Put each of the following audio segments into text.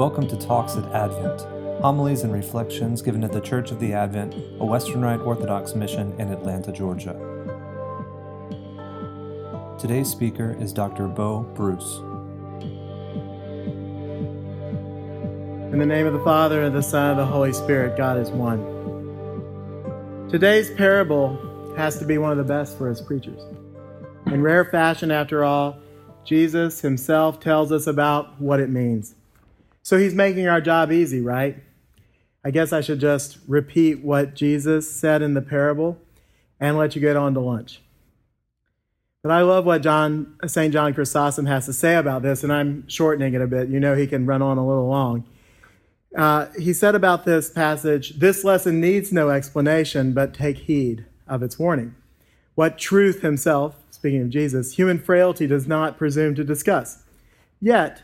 Welcome to Talks at Advent, homilies and reflections given at the Church of the Advent, a Western Rite Orthodox mission in Atlanta, Georgia. Today's speaker is Dr. Bo Bruce. In the name of the Father, and the Son, and the Holy Spirit, God is one. Today's parable has to be one of the best for us preachers. In rare fashion, after all, Jesus himself tells us about what it means. So he's making our job easy, right? I guess I should just repeat what Jesus said in the parable and let you get on to lunch. But I love what John, St. John Chrysostom has to say about this, and I'm shortening it a bit. You know he can run on a little long. Uh, he said about this passage this lesson needs no explanation, but take heed of its warning. What truth himself, speaking of Jesus, human frailty does not presume to discuss. Yet,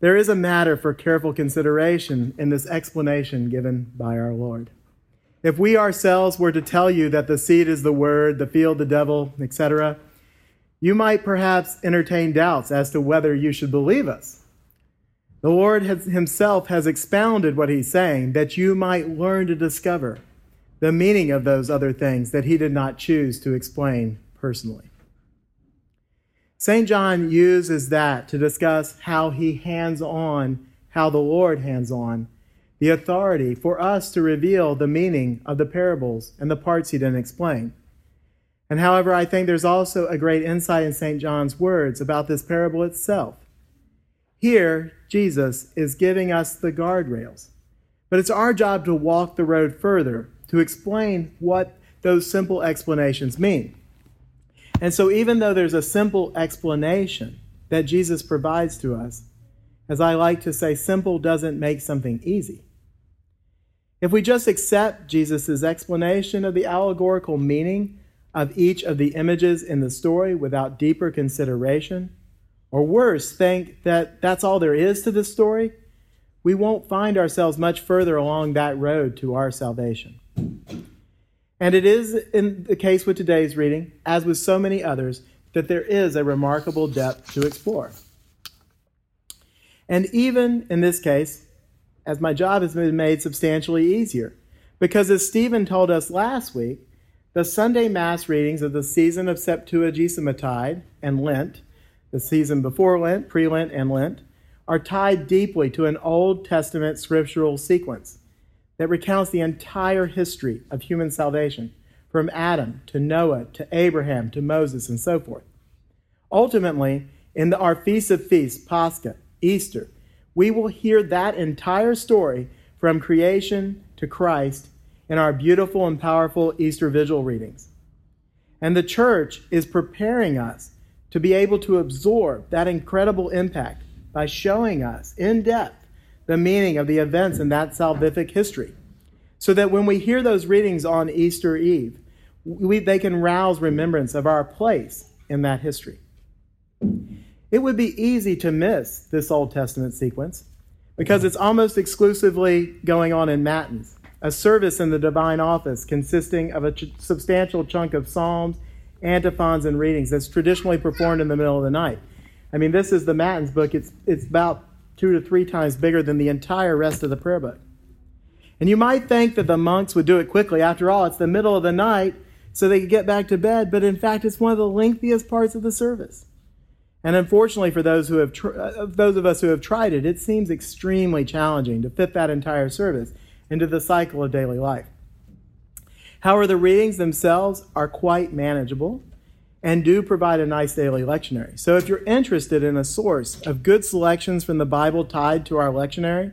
there is a matter for careful consideration in this explanation given by our Lord. If we ourselves were to tell you that the seed is the word, the field the devil, etc., you might perhaps entertain doubts as to whether you should believe us. The Lord has, Himself has expounded what He's saying that you might learn to discover the meaning of those other things that He did not choose to explain personally. St. John uses that to discuss how he hands on, how the Lord hands on the authority for us to reveal the meaning of the parables and the parts he didn't explain. And however, I think there's also a great insight in St. John's words about this parable itself. Here, Jesus is giving us the guardrails, but it's our job to walk the road further, to explain what those simple explanations mean. And so, even though there's a simple explanation that Jesus provides to us, as I like to say, simple doesn't make something easy. If we just accept Jesus' explanation of the allegorical meaning of each of the images in the story without deeper consideration, or worse, think that that's all there is to the story, we won't find ourselves much further along that road to our salvation. And it is in the case with today's reading, as with so many others, that there is a remarkable depth to explore. And even in this case, as my job has been made substantially easier, because as Stephen told us last week, the Sunday Mass readings of the season of Septuagesimatide and Lent, the season before Lent, pre Lent, and Lent, are tied deeply to an Old Testament scriptural sequence that recounts the entire history of human salvation, from Adam to Noah to Abraham to Moses and so forth. Ultimately, in the, our Feast of Feasts, Pascha, Easter, we will hear that entire story from creation to Christ in our beautiful and powerful Easter Vigil readings. And the church is preparing us to be able to absorb that incredible impact by showing us in depth the meaning of the events in that salvific history. So that when we hear those readings on Easter Eve, we, they can rouse remembrance of our place in that history. It would be easy to miss this Old Testament sequence because it's almost exclusively going on in Matins, a service in the divine office consisting of a ch- substantial chunk of psalms, antiphons, and readings that's traditionally performed in the middle of the night. I mean, this is the Matins book. It's, it's about two to three times bigger than the entire rest of the prayer book. And you might think that the monks would do it quickly. After all, it's the middle of the night, so they could get back to bed, but in fact, it's one of the lengthiest parts of the service. And unfortunately, for those, who have tr- uh, those of us who have tried it, it seems extremely challenging to fit that entire service into the cycle of daily life. However, the readings themselves are quite manageable and do provide a nice daily lectionary. So if you're interested in a source of good selections from the Bible tied to our lectionary,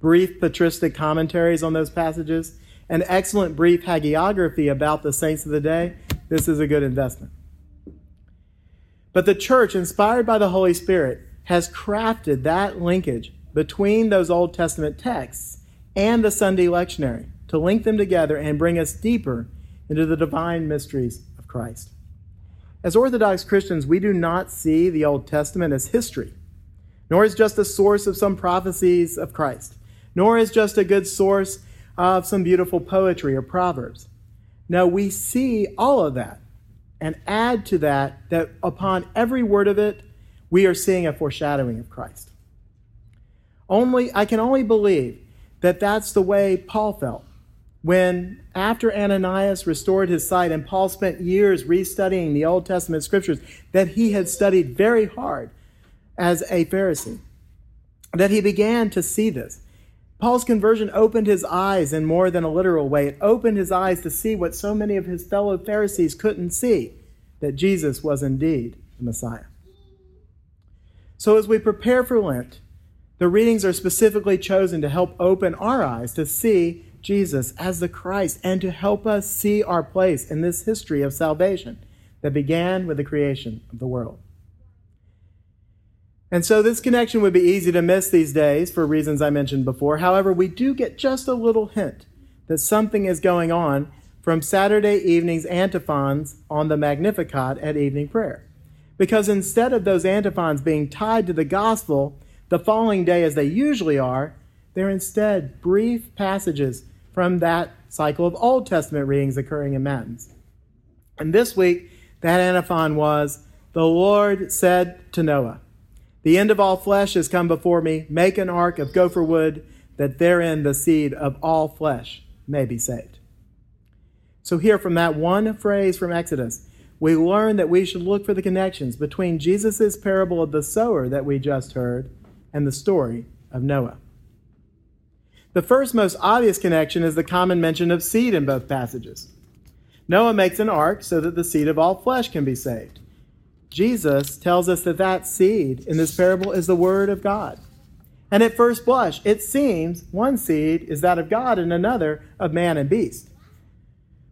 brief patristic commentaries on those passages, and excellent brief hagiography about the saints of the day, this is a good investment. But the church, inspired by the Holy Spirit, has crafted that linkage between those Old Testament texts and the Sunday lectionary to link them together and bring us deeper into the divine mysteries of Christ. As Orthodox Christians, we do not see the Old Testament as history, nor as just a source of some prophecies of Christ, nor as just a good source of some beautiful poetry or proverbs. No, we see all of that and add to that that upon every word of it, we are seeing a foreshadowing of Christ. Only I can only believe that that's the way Paul felt when after Ananias restored his sight and Paul spent years restudying the Old Testament scriptures that he had studied very hard as a Pharisee that he began to see this. Paul's conversion opened his eyes in more than a literal way. It opened his eyes to see what so many of his fellow Pharisees couldn't see that Jesus was indeed the Messiah. So, as we prepare for Lent, the readings are specifically chosen to help open our eyes to see Jesus as the Christ and to help us see our place in this history of salvation that began with the creation of the world. And so this connection would be easy to miss these days for reasons I mentioned before. However, we do get just a little hint that something is going on from Saturday evening's antiphons on the Magnificat at evening prayer. Because instead of those antiphons being tied to the gospel the following day as they usually are, they're instead brief passages from that cycle of Old Testament readings occurring in Matins. And this week, that antiphon was, The Lord said to Noah, the end of all flesh has come before me. Make an ark of gopher wood, that therein the seed of all flesh may be saved. So, here from that one phrase from Exodus, we learn that we should look for the connections between Jesus' parable of the sower that we just heard and the story of Noah. The first most obvious connection is the common mention of seed in both passages. Noah makes an ark so that the seed of all flesh can be saved. Jesus tells us that that seed in this parable is the Word of God. And at first blush, it seems one seed is that of God and another of man and beast.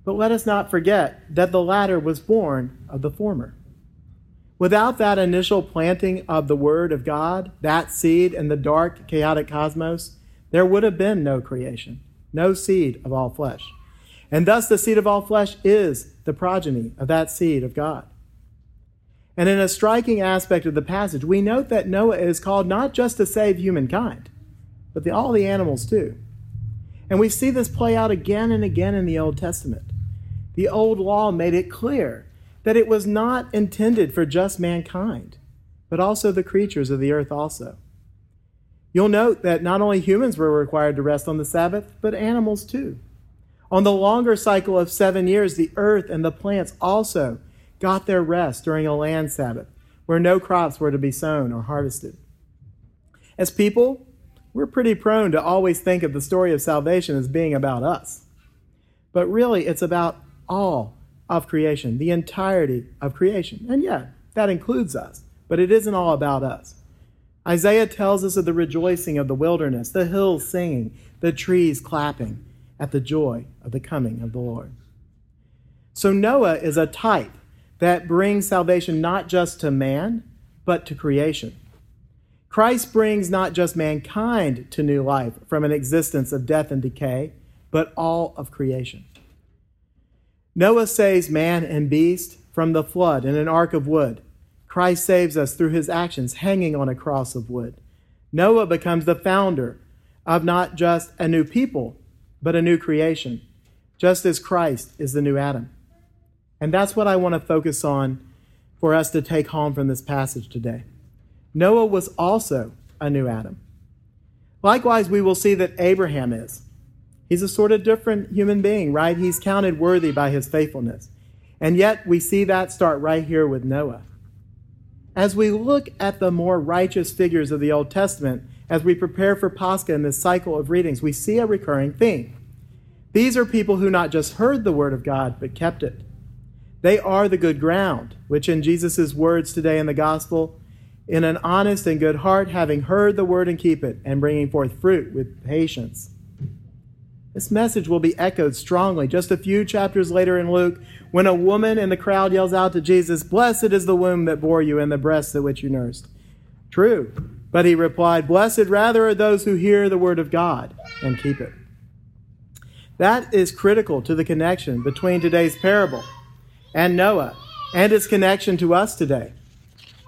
But let us not forget that the latter was born of the former. Without that initial planting of the Word of God, that seed in the dark, chaotic cosmos, there would have been no creation, no seed of all flesh. And thus, the seed of all flesh is the progeny of that seed of God. And in a striking aspect of the passage, we note that Noah is called not just to save humankind, but the, all the animals too. And we see this play out again and again in the Old Testament. The old law made it clear that it was not intended for just mankind, but also the creatures of the earth also. You'll note that not only humans were required to rest on the Sabbath, but animals too. On the longer cycle of seven years, the earth and the plants also got their rest during a land Sabbath where no crops were to be sown or harvested. As people, we're pretty prone to always think of the story of salvation as being about us. But really, it's about all of creation, the entirety of creation. And yeah, that includes us, but it isn't all about us. Isaiah tells us of the rejoicing of the wilderness, the hills singing, the trees clapping at the joy of the coming of the Lord. So Noah is a type that brings salvation not just to man, but to creation. Christ brings not just mankind to new life from an existence of death and decay, but all of creation. Noah saves man and beast from the flood in an ark of wood. Christ saves us through his actions hanging on a cross of wood. Noah becomes the founder of not just a new people, but a new creation, just as Christ is the new Adam. And that's what I want to focus on for us to take home from this passage today. Noah was also a new Adam. Likewise, we will see that Abraham is. He's a sort of different human being, right? He's counted worthy by his faithfulness. And yet, we see that start right here with Noah. As we look at the more righteous figures of the Old Testament, as we prepare for Pascha in this cycle of readings, we see a recurring theme. These are people who not just heard the word of God, but kept it. They are the good ground, which in Jesus' words today in the gospel, in an honest and good heart, having heard the word and keep it, and bringing forth fruit with patience. This message will be echoed strongly just a few chapters later in Luke when a woman in the crowd yells out to Jesus, Blessed is the womb that bore you and the breasts at which you nursed. True. But he replied, Blessed rather are those who hear the word of God and keep it. That is critical to the connection between today's parable and Noah and its connection to us today.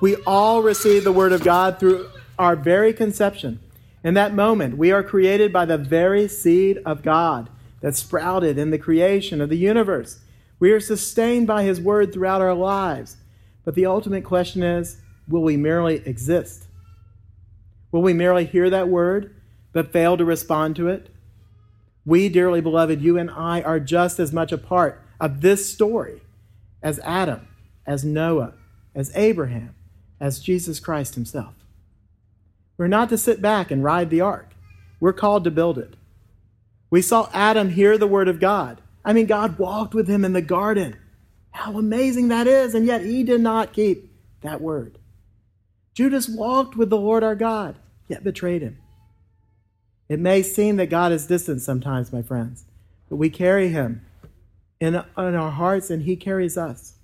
We all receive the Word of God through our very conception. In that moment, we are created by the very seed of God that sprouted in the creation of the universe. We are sustained by His Word throughout our lives. But the ultimate question is will we merely exist? Will we merely hear that word but fail to respond to it? We, dearly beloved, you and I are just as much a part of this story as Adam, as Noah, as Abraham, as Jesus Christ himself. We're not to sit back and ride the ark. We're called to build it. We saw Adam hear the word of God. I mean, God walked with him in the garden. How amazing that is, and yet he did not keep that word. Judas walked with the Lord our God, yet betrayed him. It may seem that God is distant sometimes, my friends, but we carry him in, in our hearts and he carries us.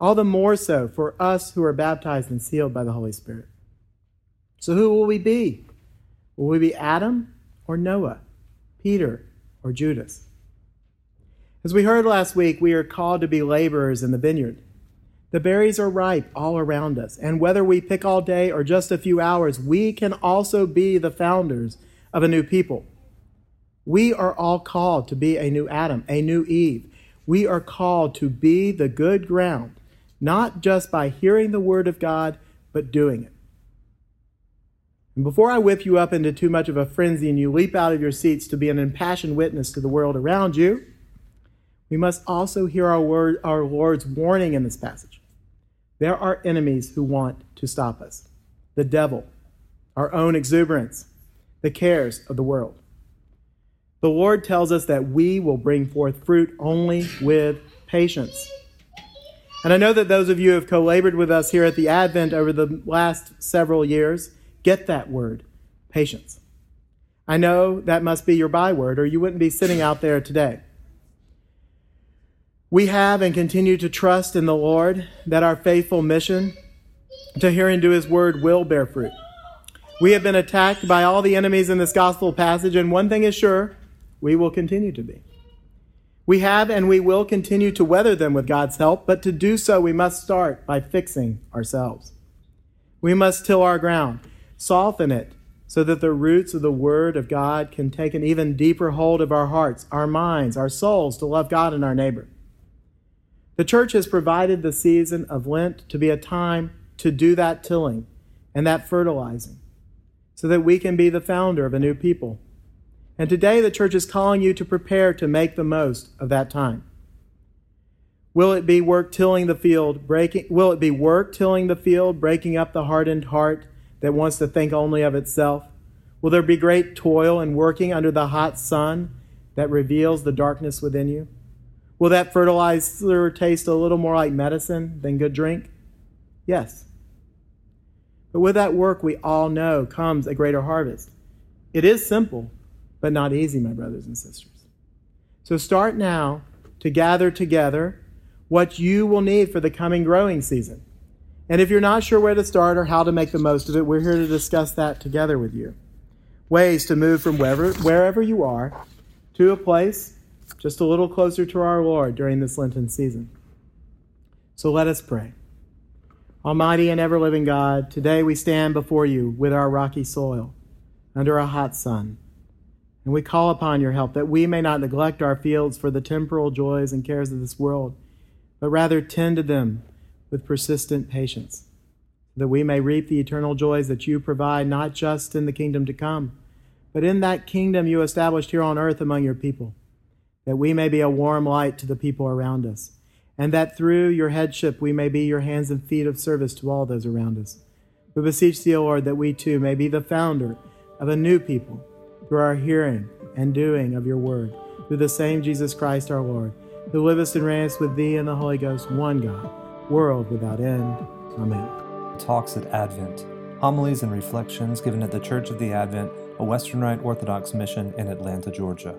All the more so for us who are baptized and sealed by the Holy Spirit. So who will we be? Will we be Adam or Noah, Peter or Judas? As we heard last week, we are called to be laborers in the vineyard. The berries are ripe all around us, and whether we pick all day or just a few hours, we can also be the founders of a new people. We are all called to be a new Adam, a new Eve. We are called to be the good ground, not just by hearing the word of God, but doing it. And before I whip you up into too much of a frenzy and you leap out of your seats to be an impassioned witness to the world around you, we must also hear our, word, our Lord's warning in this passage. There are enemies who want to stop us the devil, our own exuberance, the cares of the world. The Lord tells us that we will bring forth fruit only with patience. And I know that those of you who have co labored with us here at the Advent over the last several years get that word, patience. I know that must be your byword, or you wouldn't be sitting out there today. We have and continue to trust in the Lord that our faithful mission to hear and do His word will bear fruit. We have been attacked by all the enemies in this gospel passage, and one thing is sure we will continue to be. We have and we will continue to weather them with God's help, but to do so, we must start by fixing ourselves. We must till our ground, soften it, so that the roots of the Word of God can take an even deeper hold of our hearts, our minds, our souls to love God and our neighbor. The church has provided the season of Lent to be a time to do that tilling and that fertilizing so that we can be the founder of a new people. And today the church is calling you to prepare to make the most of that time. Will it be work tilling the field, breaking will it be work tilling the field, breaking up the hardened heart that wants to think only of itself? Will there be great toil and working under the hot sun that reveals the darkness within you? Will that fertilizer taste a little more like medicine than good drink? Yes. But with that work, we all know comes a greater harvest. It is simple, but not easy, my brothers and sisters. So start now to gather together what you will need for the coming growing season. And if you're not sure where to start or how to make the most of it, we're here to discuss that together with you. Ways to move from wherever, wherever you are to a place just a little closer to our Lord during this Lenten season. So let us pray. Almighty and ever living God, today we stand before you with our rocky soil, under a hot sun, and we call upon your help that we may not neglect our fields for the temporal joys and cares of this world, but rather tend to them with persistent patience, that we may reap the eternal joys that you provide not just in the kingdom to come, but in that kingdom you established here on earth among your people, that we may be a warm light to the people around us and that through your headship we may be your hands and feet of service to all those around us. We beseech thee, O Lord, that we too may be the founder of a new people through our hearing and doing of your word, through the same Jesus Christ our Lord, who livest and reignest with thee and the Holy Ghost, one God, world without end. Amen. Talks at Advent, homilies and reflections given at the Church of the Advent, a Western Rite Orthodox mission in Atlanta, Georgia.